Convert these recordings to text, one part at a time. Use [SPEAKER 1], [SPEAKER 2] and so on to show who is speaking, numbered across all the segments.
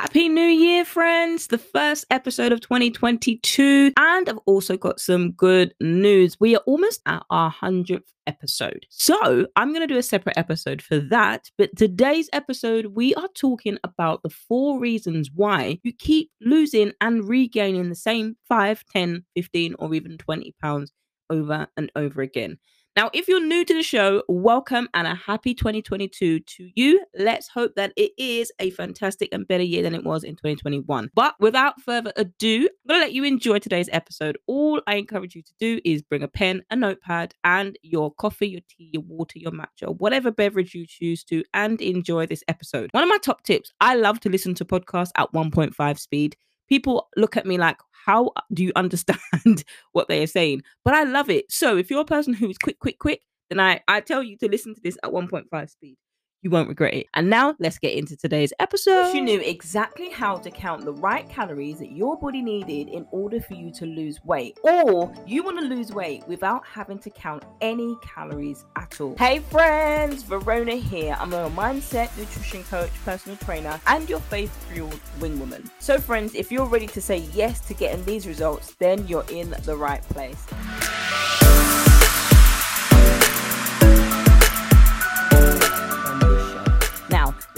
[SPEAKER 1] Happy New Year, friends! The first episode of 2022. And I've also got some good news. We are almost at our 100th episode. So I'm going to do a separate episode for that. But today's episode, we are talking about the four reasons why you keep losing and regaining the same 5, 10, 15, or even 20 pounds over and over again. Now, if you're new to the show, welcome and a happy 2022 to you. Let's hope that it is a fantastic and better year than it was in 2021. But without further ado, I'm going to let you enjoy today's episode. All I encourage you to do is bring a pen, a notepad, and your coffee, your tea, your water, your matcha, whatever beverage you choose to, and enjoy this episode. One of my top tips I love to listen to podcasts at 1.5 speed people look at me like how do you understand what they are saying? But I love it. So if you're a person who is quick, quick, quick, then I, I tell you to listen to this at 1.5 speed you won't regret it. And now let's get into today's episode. You knew exactly how to count the right calories that your body needed in order for you to lose weight, or you want to lose weight without having to count any calories at all. Hey friends, Verona here. I'm a mindset, nutrition coach, personal trainer, and your faith fueled wing woman. So, friends, if you're ready to say yes to getting these results, then you're in the right place.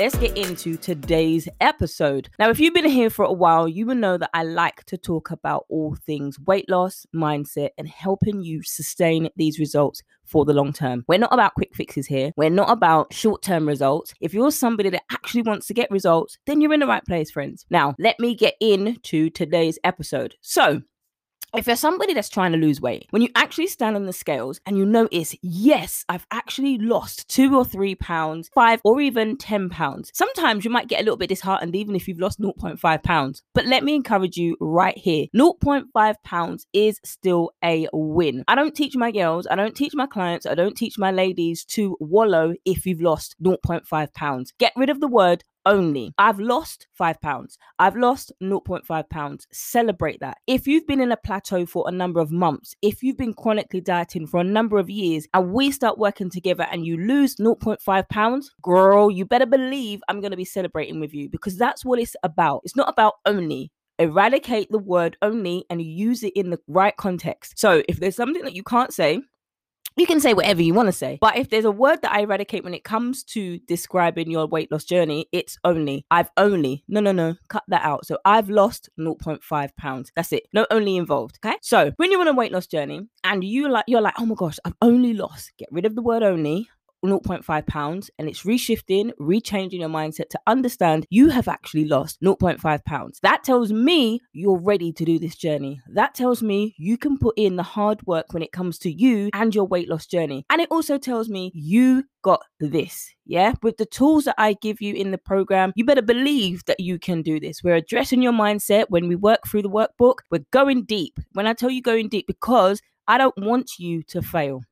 [SPEAKER 1] Let's get into today's episode. Now, if you've been here for a while, you will know that I like to talk about all things weight loss, mindset, and helping you sustain these results for the long term. We're not about quick fixes here. We're not about short term results. If you're somebody that actually wants to get results, then you're in the right place, friends. Now, let me get into today's episode. So, if you're somebody that's trying to lose weight, when you actually stand on the scales and you notice, yes, I've actually lost two or three pounds, five or even 10 pounds, sometimes you might get a little bit disheartened even if you've lost 0.5 pounds. But let me encourage you right here 0.5 pounds is still a win. I don't teach my girls, I don't teach my clients, I don't teach my ladies to wallow if you've lost 0.5 pounds. Get rid of the word only. I've lost five pounds. I've lost 0.5 pounds. Celebrate that. If you've been in a plateau for a number of months, if you've been chronically dieting for a number of years, and we start working together and you lose 0.5 pounds, girl, you better believe I'm going to be celebrating with you because that's what it's about. It's not about only eradicate the word only and use it in the right context. So if there's something that you can't say, you can say whatever you want to say. But if there's a word that I eradicate when it comes to describing your weight loss journey, it's only. I've only. No, no, no. Cut that out. So I've lost 0.5 pounds. That's it. No only involved. Okay. So when you're on a weight loss journey and you like you're like, oh my gosh, I've only lost. Get rid of the word only. 0.5 pounds and it's reshifting, rechanging your mindset to understand you have actually lost 0.5 pounds. That tells me you're ready to do this journey. That tells me you can put in the hard work when it comes to you and your weight loss journey. And it also tells me you got this. Yeah. With the tools that I give you in the program, you better believe that you can do this. We're addressing your mindset when we work through the workbook. We're going deep. When I tell you going deep, because I don't want you to fail.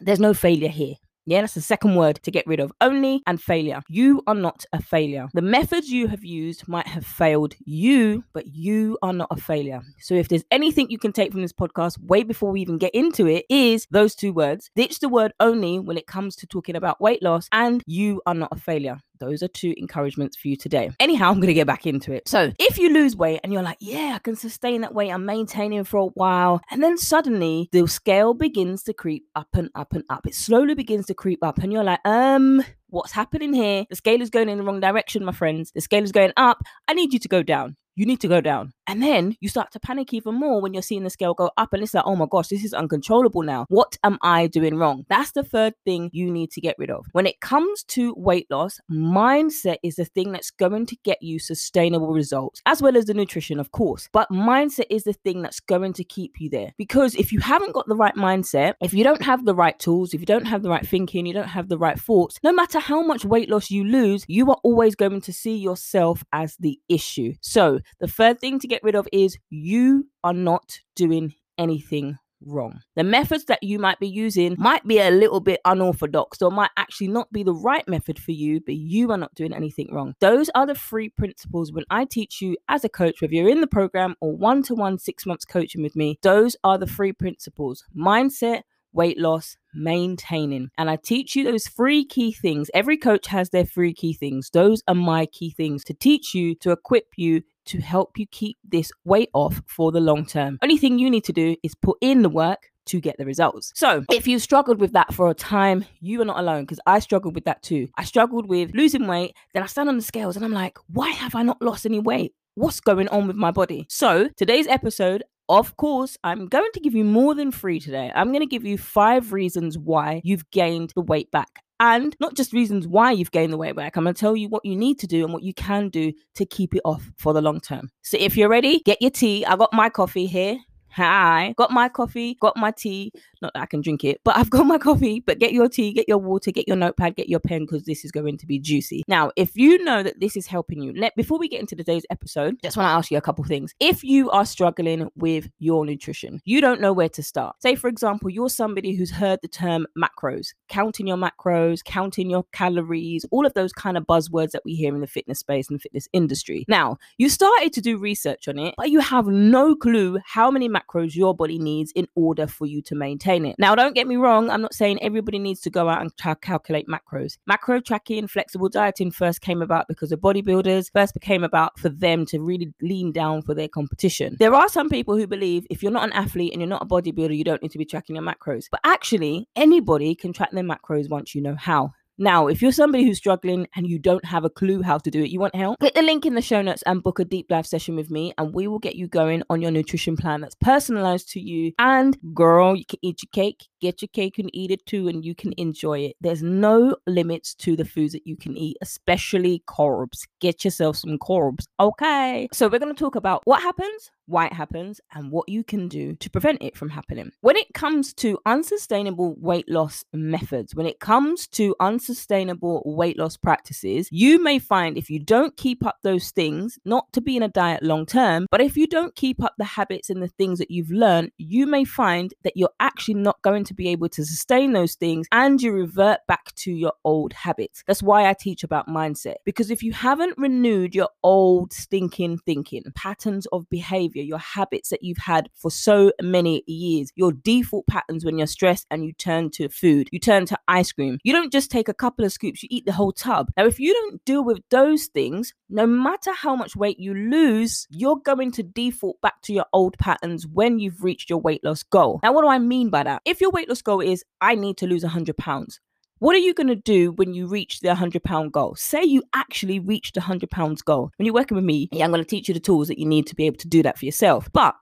[SPEAKER 1] There's no failure here. Yeah, that's the second word to get rid of. Only and failure. You are not a failure. The methods you have used might have failed you, but you are not a failure. So if there's anything you can take from this podcast, way before we even get into it, is those two words. Ditch the word only when it comes to talking about weight loss, and you are not a failure. Those are two encouragements for you today. Anyhow, I'm going to get back into it. So, if you lose weight and you're like, yeah, I can sustain that weight, I'm maintaining for a while, and then suddenly the scale begins to creep up and up and up. It slowly begins to creep up, and you're like, um, what's happening here? The scale is going in the wrong direction, my friends. The scale is going up. I need you to go down you need to go down. And then you start to panic even more when you're seeing the scale go up and it's like, oh my gosh, this is uncontrollable now. What am I doing wrong? That's the third thing you need to get rid of. When it comes to weight loss, mindset is the thing that's going to get you sustainable results, as well as the nutrition, of course. But mindset is the thing that's going to keep you there. Because if you haven't got the right mindset, if you don't have the right tools, if you don't have the right thinking, you don't have the right thoughts, no matter how much weight loss you lose, you are always going to see yourself as the issue. So, the third thing to get rid of is you are not doing anything wrong. The methods that you might be using might be a little bit unorthodox or might actually not be the right method for you, but you are not doing anything wrong. Those are the three principles when I teach you as a coach, whether you're in the program or one to one six months coaching with me. Those are the three principles mindset, weight loss, maintaining. And I teach you those three key things. Every coach has their three key things. Those are my key things to teach you, to equip you to help you keep this weight off for the long term. Only thing you need to do is put in the work to get the results. So, if you struggled with that for a time, you are not alone because I struggled with that too. I struggled with losing weight, then I stand on the scales and I'm like, why have I not lost any weight? What's going on with my body? So, today's episode, of course, I'm going to give you more than three today. I'm going to give you five reasons why you've gained the weight back. And not just reasons why you've gained the weight back, I'm going to tell you what you need to do and what you can do to keep it off for the long term. So if you're ready, get your tea. I got my coffee here. Hi, got my coffee, got my tea. Not that I can drink it, but I've got my coffee. But get your tea, get your water, get your notepad, get your pen because this is going to be juicy. Now, if you know that this is helping you, let before we get into today's episode, just want to ask you a couple things. If you are struggling with your nutrition, you don't know where to start. Say, for example, you're somebody who's heard the term macros, counting your macros, counting your calories, all of those kind of buzzwords that we hear in the fitness space and the fitness industry. Now, you started to do research on it, but you have no clue how many macros macros your body needs in order for you to maintain it. Now, don't get me wrong, I'm not saying everybody needs to go out and tra- calculate macros. Macro tracking, flexible dieting first came about because of bodybuilders, first became about for them to really lean down for their competition. There are some people who believe if you're not an athlete and you're not a bodybuilder, you don't need to be tracking your macros. But actually, anybody can track their macros once you know how. Now, if you're somebody who's struggling and you don't have a clue how to do it, you want help, click the link in the show notes and book a deep dive session with me, and we will get you going on your nutrition plan that's personalized to you. And girl, you can eat your cake, get your cake and eat it too, and you can enjoy it. There's no limits to the foods that you can eat, especially carbs. Get yourself some carbs. Okay. So, we're going to talk about what happens why it happens, and what you can do to prevent it from happening. When it comes to unsustainable weight loss methods, when it comes to unsustainable weight loss practices, you may find if you don't keep up those things, not to be in a diet long term, but if you don't keep up the habits and the things that you've learned, you may find that you're actually not going to be able to sustain those things and you revert back to your old habits. That's why I teach about mindset because if you haven't renewed your old stinking thinking, patterns of behavior, your habits that you've had for so many years, your default patterns when you're stressed and you turn to food, you turn to ice cream. You don't just take a couple of scoops, you eat the whole tub. Now, if you don't deal with those things, no matter how much weight you lose, you're going to default back to your old patterns when you've reached your weight loss goal. Now, what do I mean by that? If your weight loss goal is, I need to lose 100 pounds, what are you going to do when you reach the 100 pound goal? Say you actually reached the 100 pounds goal. When you're working with me, yeah, I'm going to teach you the tools that you need to be able to do that for yourself. But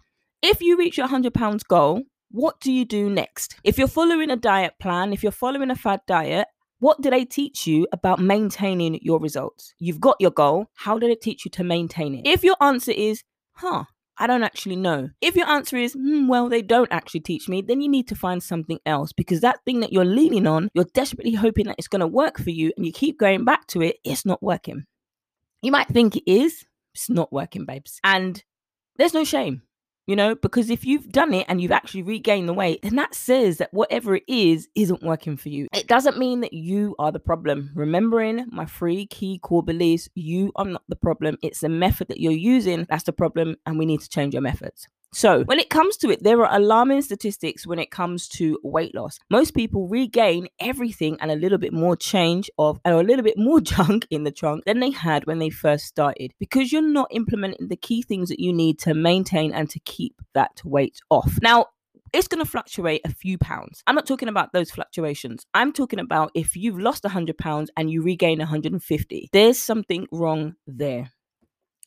[SPEAKER 1] if you reach your 100 pounds goal, what do you do next? If you're following a diet plan, if you're following a fad diet, what did they teach you about maintaining your results? You've got your goal. How did it teach you to maintain it? If your answer is, huh, I don't actually know. If your answer is, hmm, well, they don't actually teach me, then you need to find something else because that thing that you're leaning on, you're desperately hoping that it's going to work for you and you keep going back to it, it's not working. You might think it is, it's not working, babes. And there's no shame you know, because if you've done it and you've actually regained the weight, then that says that whatever it is isn't working for you. It doesn't mean that you are the problem. Remembering my three key core beliefs, you are not the problem. It's the method that you're using that's the problem, and we need to change your methods. So, when it comes to it, there are alarming statistics when it comes to weight loss. Most people regain everything and a little bit more change of, or a little bit more junk in the trunk than they had when they first started because you're not implementing the key things that you need to maintain and to keep that weight off. Now, it's going to fluctuate a few pounds. I'm not talking about those fluctuations. I'm talking about if you've lost 100 pounds and you regain 150, there's something wrong there.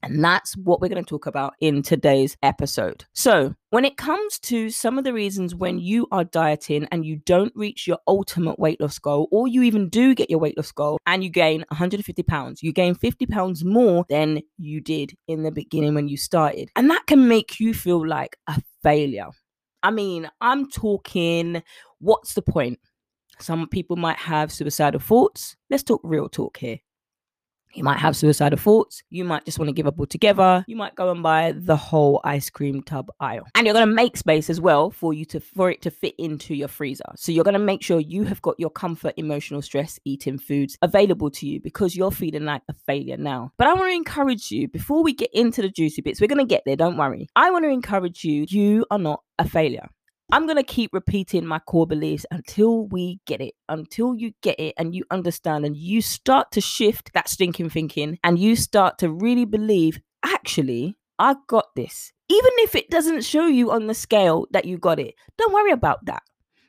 [SPEAKER 1] And that's what we're going to talk about in today's episode. So, when it comes to some of the reasons when you are dieting and you don't reach your ultimate weight loss goal, or you even do get your weight loss goal and you gain 150 pounds, you gain 50 pounds more than you did in the beginning when you started. And that can make you feel like a failure. I mean, I'm talking, what's the point? Some people might have suicidal thoughts. Let's talk real talk here. You might have suicidal thoughts. You might just want to give up altogether. You might go and buy the whole ice cream tub aisle. And you're going to make space as well for you to for it to fit into your freezer. So you're going to make sure you have got your comfort, emotional stress eating foods available to you because you're feeling like a failure now. But I want to encourage you before we get into the juicy bits. We're going to get there, don't worry. I want to encourage you, you are not a failure. I'm going to keep repeating my core beliefs until we get it, until you get it and you understand and you start to shift that stinking thinking and you start to really believe, actually, I got this. Even if it doesn't show you on the scale that you got it, don't worry about that.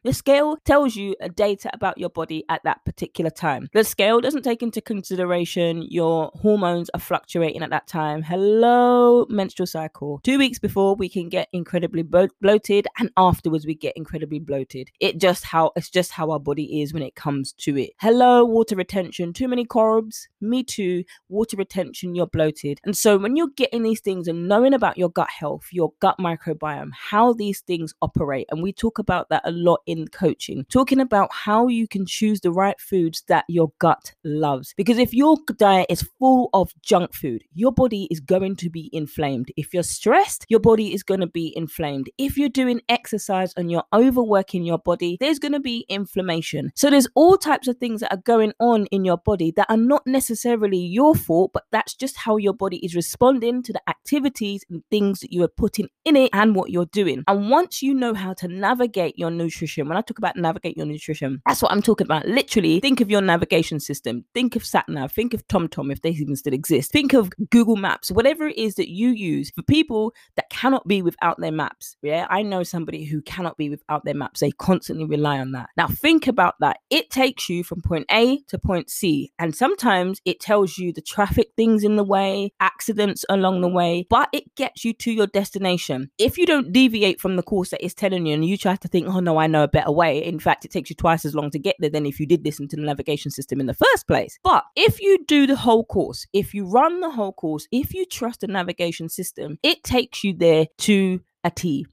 [SPEAKER 1] The scale tells you a data about your body at that particular time. The scale doesn't take into consideration your hormones are fluctuating at that time. Hello, menstrual cycle. Two weeks before we can get incredibly bloated, and afterwards we get incredibly bloated. It just how it's just how our body is when it comes to it. Hello, water retention. Too many carbs. Me too. Water retention. You're bloated. And so when you're getting these things and knowing about your gut health, your gut microbiome, how these things operate, and we talk about that a lot in in coaching, talking about how you can choose the right foods that your gut loves. Because if your diet is full of junk food, your body is going to be inflamed. If you're stressed, your body is going to be inflamed. If you're doing exercise and you're overworking your body, there's going to be inflammation. So there's all types of things that are going on in your body that are not necessarily your fault, but that's just how your body is responding to the activities and things that you are putting in it and what you're doing. And once you know how to navigate your nutrition, nutrition, when I talk about navigate your nutrition, that's what I'm talking about. Literally, think of your navigation system. Think of SatNav. Think of TomTom if they even still exist. Think of Google Maps, whatever it is that you use for people that cannot be without their maps. Yeah, I know somebody who cannot be without their maps. They constantly rely on that. Now, think about that. It takes you from point A to point C, and sometimes it tells you the traffic things in the way, accidents along the way, but it gets you to your destination. If you don't deviate from the course that it's telling you and you try to think, oh no, I know a better way. In fact, it takes you twice as long to get there than if you did listen to the navigation system in the first place. But if you do the whole course, if you run the whole course, if you trust the navigation system, it takes you there to a T.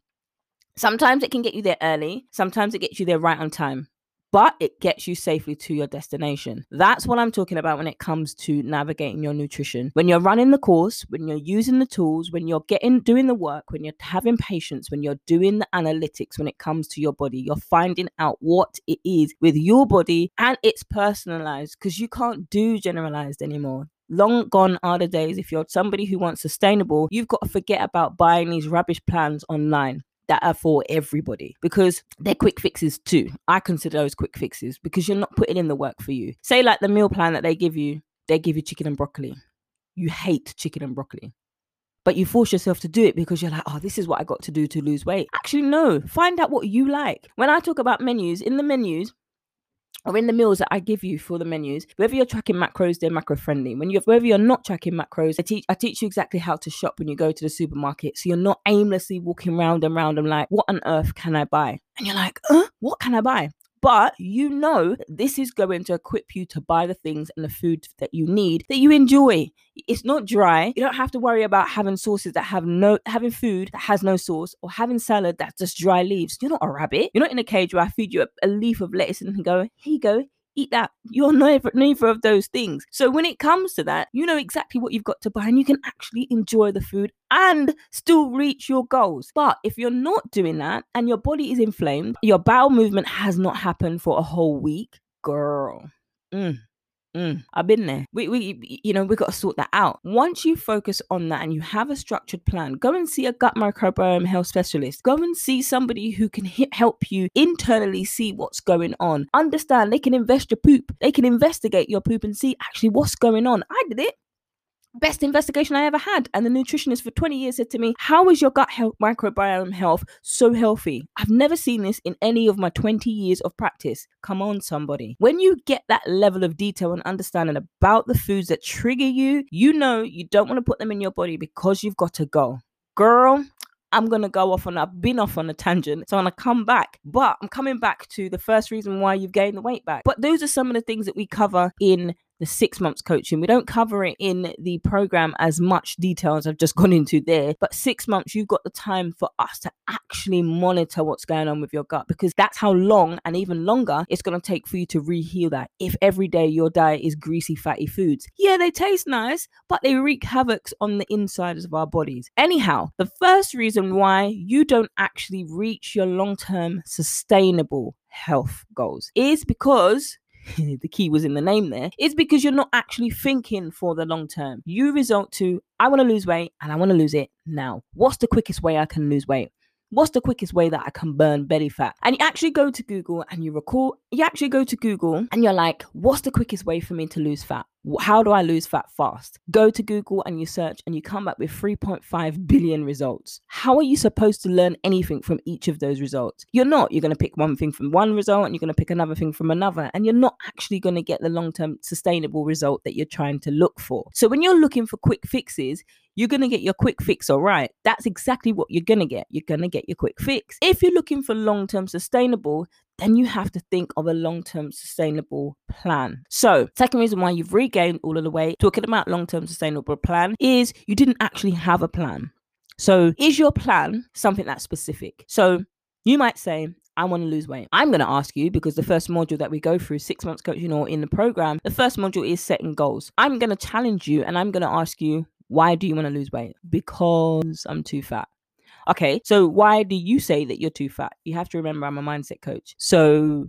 [SPEAKER 1] Sometimes it can get you there early, sometimes it gets you there right on time but it gets you safely to your destination. That's what I'm talking about when it comes to navigating your nutrition. When you're running the course, when you're using the tools, when you're getting doing the work, when you're having patience, when you're doing the analytics when it comes to your body, you're finding out what it is with your body and it's personalized because you can't do generalized anymore. Long gone are the days if you're somebody who wants sustainable, you've got to forget about buying these rubbish plans online that are for everybody because they're quick fixes too. I consider those quick fixes because you're not putting in the work for you. Say, like the meal plan that they give you, they give you chicken and broccoli. You hate chicken and broccoli, but you force yourself to do it because you're like, oh, this is what I got to do to lose weight. Actually, no, find out what you like. When I talk about menus, in the menus, or in the meals that I give you for the menus, whether you're tracking macros, they're macro friendly. When you whether you're not tracking macros, I teach I teach you exactly how to shop when you go to the supermarket. So you're not aimlessly walking round and round and like, what on earth can I buy? And you're like, what can I buy? But you know this is going to equip you to buy the things and the food that you need that you enjoy. It's not dry. You don't have to worry about having sauces that have no having food that has no sauce or having salad that's just dry leaves. You're not a rabbit. You're not in a cage where I feed you a, a leaf of lettuce and go, here you go, eat that. You're neither, neither of those things. So when it comes to that, you know exactly what you've got to buy and you can actually enjoy the food and still reach your goals. But if you're not doing that and your body is inflamed, your bowel movement has not happened for a whole week, girl. Mm, Mm, I've been there. We, we, you know, we got to sort that out. Once you focus on that and you have a structured plan, go and see a gut microbiome health specialist. Go and see somebody who can help you internally see what's going on. Understand they can invest your poop. They can investigate your poop and see actually what's going on. I did it best investigation I ever had. And the nutritionist for 20 years said to me, How is your gut health, microbiome health so healthy? I've never seen this in any of my 20 years of practice. Come on, somebody. When you get that level of detail and understanding about the foods that trigger you, you know you don't want to put them in your body because you've got to go. Girl, I'm gonna go off on I've been off on a tangent, so I'm gonna come back. But I'm coming back to the first reason why you've gained the weight back. But those are some of the things that we cover in the six months coaching. We don't cover it in the program as much detail as I've just gone into there, but six months, you've got the time for us to actually monitor what's going on with your gut because that's how long and even longer it's going to take for you to reheal that. If every day your diet is greasy, fatty foods, yeah, they taste nice, but they wreak havoc on the insides of our bodies. Anyhow, the first reason why you don't actually reach your long term sustainable health goals is because the key was in the name there, is because you're not actually thinking for the long term. You result to, I want to lose weight and I want to lose it now. What's the quickest way I can lose weight? What's the quickest way that I can burn belly fat? And you actually go to Google and you recall, you actually go to Google and you're like, what's the quickest way for me to lose fat? How do I lose fat fast? Go to Google and you search and you come back with 3.5 billion results. How are you supposed to learn anything from each of those results? You're not. You're going to pick one thing from one result and you're going to pick another thing from another. And you're not actually going to get the long term sustainable result that you're trying to look for. So when you're looking for quick fixes, you're going to get your quick fix all right. That's exactly what you're going to get. You're going to get your quick fix. If you're looking for long term sustainable, then you have to think of a long term sustainable plan. So, second reason why you've regained all of the weight, talking about long term sustainable plan, is you didn't actually have a plan. So, is your plan something that's specific? So, you might say, I want to lose weight. I'm going to ask you because the first module that we go through, six months coaching or in the program, the first module is setting goals. I'm going to challenge you and I'm going to ask you, why do you want to lose weight? Because I'm too fat. Okay, so why do you say that you're too fat? You have to remember I'm a mindset coach. So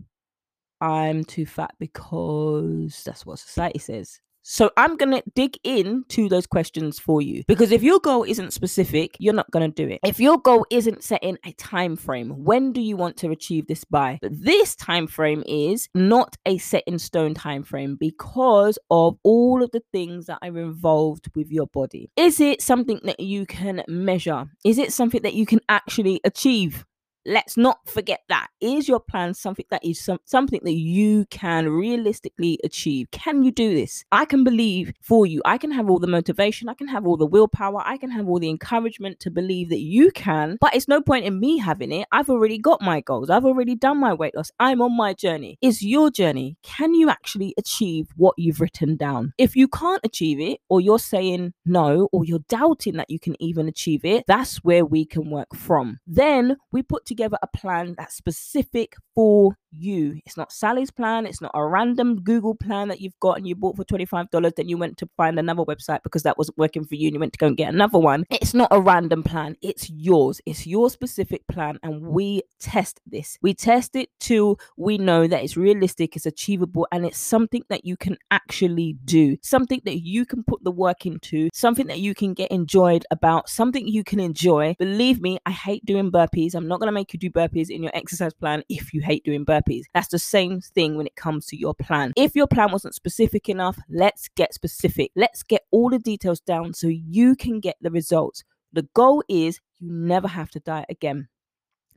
[SPEAKER 1] I'm too fat because that's what society says. So I'm going to dig into those questions for you because if your goal isn't specific, you're not going to do it. If your goal isn't setting a time frame, when do you want to achieve this by? But this time frame is not a set in stone time frame because of all of the things that are involved with your body. Is it something that you can measure? Is it something that you can actually achieve? Let's not forget that. Is your plan something that is some, something that you can realistically achieve? Can you do this? I can believe for you. I can have all the motivation. I can have all the willpower. I can have all the encouragement to believe that you can but it's no point in me having it. I've already got my goals. I've already done my weight loss. I'm on my journey. It's your journey. Can you actually achieve what you've written down? If you can't achieve it or you're saying no or you're doubting that you can even achieve it that's where we can work from. Then we put together a plan that's specific for you. It's not Sally's plan. It's not a random Google plan that you've got and you bought for $25. Then you went to find another website because that wasn't working for you and you went to go and get another one. It's not a random plan. It's yours. It's your specific plan. And we test this. We test it till we know that it's realistic, it's achievable, and it's something that you can actually do. Something that you can put the work into, something that you can get enjoyed about, something you can enjoy. Believe me, I hate doing burpees. I'm not going to make you do burpees in your exercise plan if you hate doing burpees. That's the same thing when it comes to your plan. If your plan wasn't specific enough, let's get specific. Let's get all the details down so you can get the results. The goal is you never have to diet again.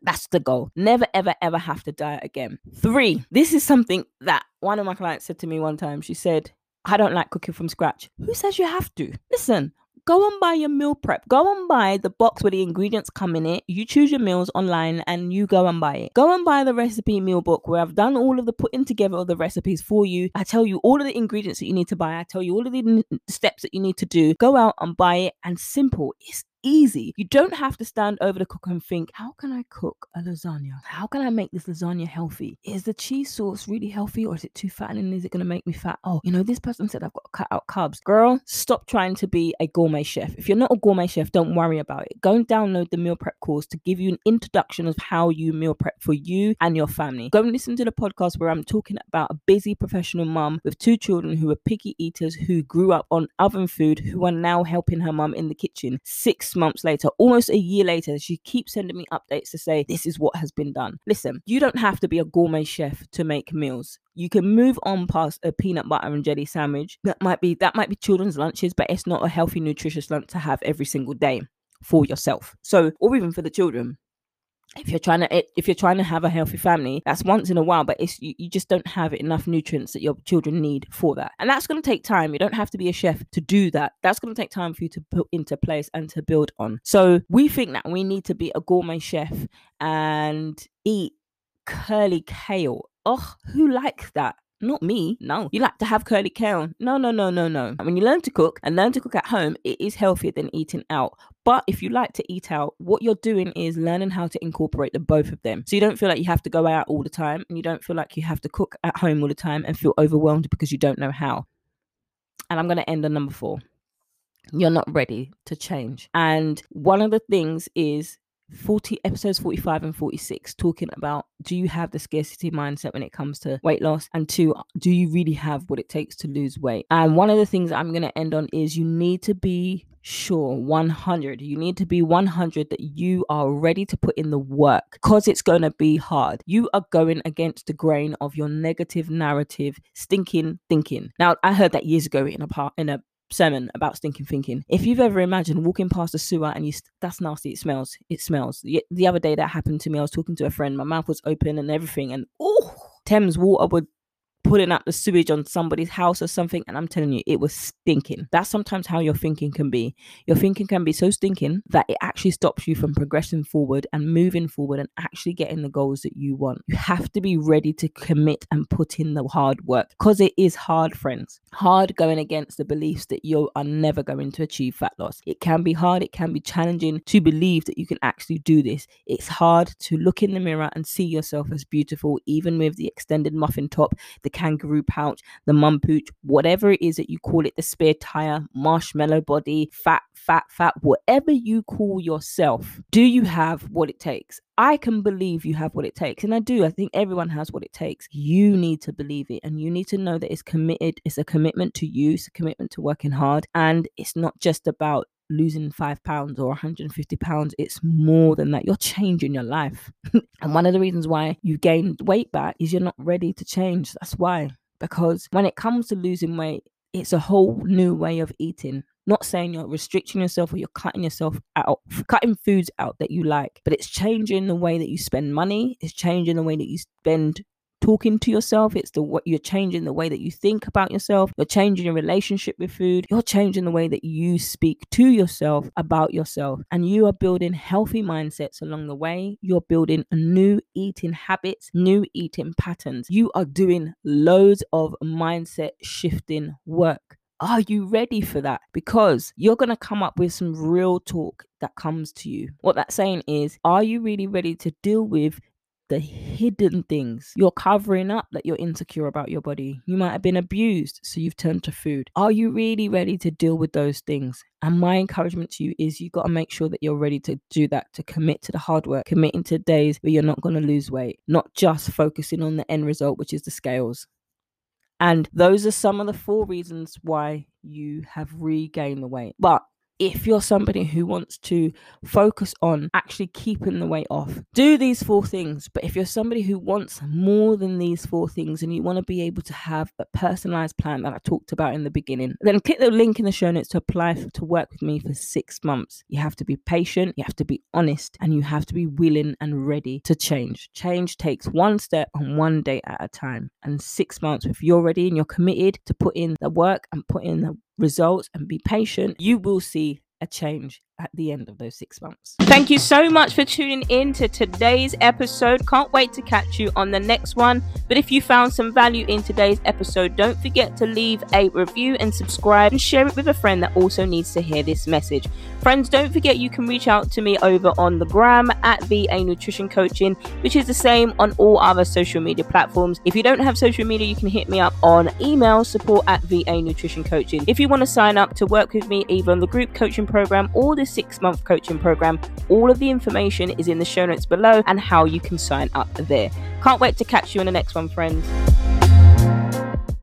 [SPEAKER 1] That's the goal. Never, ever, ever have to diet again. Three, this is something that one of my clients said to me one time. She said, I don't like cooking from scratch. Who says you have to? Listen, go and buy your meal prep. Go and buy the box where the ingredients come in it. You choose your meals online and you go and buy it. Go and buy the recipe meal book where I've done all of the putting together of the recipes for you. I tell you all of the ingredients that you need to buy. I tell you all of the steps that you need to do. Go out and buy it and simple. It's easy. You don't have to stand over the cooker and think, how can I cook a lasagna? How can I make this lasagna healthy? Is the cheese sauce really healthy or is it too fattening? Is it going to make me fat? Oh, you know, this person said I've got to cut out carbs. Girl, stop trying to be a gourmet chef. If you're not a gourmet chef, don't worry about it. Go and download the meal prep course to give you an introduction of how you meal prep for you and your family. Go and listen to the podcast where I'm talking about a busy professional mum with two children who are picky eaters who grew up on oven food who are now helping her mum in the kitchen. Six months later, almost a year later, she keeps sending me updates to say, This is what has been done. Listen, you don't have to be a gourmet chef to make meals. You can move on past a peanut butter and jelly sandwich. That might be that might be children's lunches, but it's not a healthy, nutritious lunch to have every single day for yourself. So, or even for the children if you're trying to eh, if you're trying to have a healthy family that's once in a while but it's you, you just don't have enough nutrients that your children need for that. And that's going to take time. You don't have to be a chef to do that. That's going to take time for you to put into place and to build on. So we think that we need to be a gourmet chef and eat curly kale. Oh who likes that not me. No. You like to have curly kale. No, no, no, no, no. When you learn to cook and learn to cook at home, it is healthier than eating out. But if you like to eat out, what you're doing is learning how to incorporate the both of them. So you don't feel like you have to go out all the time and you don't feel like you have to cook at home all the time and feel overwhelmed because you don't know how. And I'm going to end on number four. You're not ready to change. And one of the things is 40 episodes 45 and 46 talking about do you have the scarcity mindset when it comes to weight loss? And two do you really have what it takes to lose weight? And one of the things i'm going to end on is you need to be sure 100 you need to be 100 that you are ready to put in the work because it's going to be hard. You are going against the grain of your negative narrative stinking thinking. Now i heard that years ago in a part in a sermon about stinking thinking. If you've ever imagined walking past a sewer and you st- that's nasty, it smells. It smells. The, the other day that happened to me, I was talking to a friend, my mouth was open and everything, and oh, Thames water would putting up the sewage on somebody's house or something. And I'm telling you, it was stinking. That's sometimes how your thinking can be. Your thinking can be so stinking that it actually stops you from progressing forward and moving forward and actually getting the goals that you want. You have to be ready to commit and put in the hard work because it is hard, friends. Hard going against the beliefs that you are never going to achieve fat loss. It can be hard, it can be challenging to believe that you can actually do this. It's hard to look in the mirror and see yourself as beautiful, even with the extended muffin top, the kangaroo pouch, the mum pooch, whatever it is that you call it, the spare tire, marshmallow body, fat, fat, fat, whatever you call yourself, do you have what it takes? I can believe you have what it takes. And I do. I think everyone has what it takes. You need to believe it. And you need to know that it's committed. It's a commitment to you. It's a commitment to working hard. And it's not just about losing five pounds or 150 pounds. It's more than that. You're changing your life. and one of the reasons why you gained weight back is you're not ready to change. That's why. Because when it comes to losing weight, it's a whole new way of eating. Not saying you're restricting yourself or you're cutting yourself out, cutting foods out that you like, but it's changing the way that you spend money. It's changing the way that you spend talking to yourself. It's the what you're changing the way that you think about yourself. You're changing your relationship with food. You're changing the way that you speak to yourself about yourself. And you are building healthy mindsets along the way. You're building new eating habits new eating patterns. You are doing loads of mindset shifting work. Are you ready for that? Because you're going to come up with some real talk that comes to you. What that's saying is, are you really ready to deal with the hidden things. You're covering up that you're insecure about your body. You might have been abused, so you've turned to food. Are you really ready to deal with those things? And my encouragement to you is you got to make sure that you're ready to do that, to commit to the hard work, committing to days where you're not going to lose weight, not just focusing on the end result, which is the scales. And those are some of the four reasons why you have regained the weight. But if you're somebody who wants to focus on actually keeping the weight off, do these four things. But if you're somebody who wants more than these four things and you want to be able to have a personalized plan that I talked about in the beginning, then click the link in the show notes to apply for, to work with me for six months. You have to be patient, you have to be honest, and you have to be willing and ready to change. Change takes one step and one day at a time. And six months, if you're ready and you're committed to put in the work and put in the results and be patient, you will see a change at the end of those six months. Thank you so much for tuning in to today's episode. Can't wait to catch you on the next one. But if you found some value in today's episode, don't forget to leave a review and subscribe and share it with a friend that also needs to hear this message. Friends, don't forget you can reach out to me over on the gram at VA Nutrition Coaching, which is the same on all other social media platforms. If you don't have social media, you can hit me up on email support at VA Nutrition Coaching. If you want to sign up to work with me either on the group coaching program or the six month coaching program. All of the information is in the show notes below and how you can sign up there. Can't wait to catch you in the next one, friends.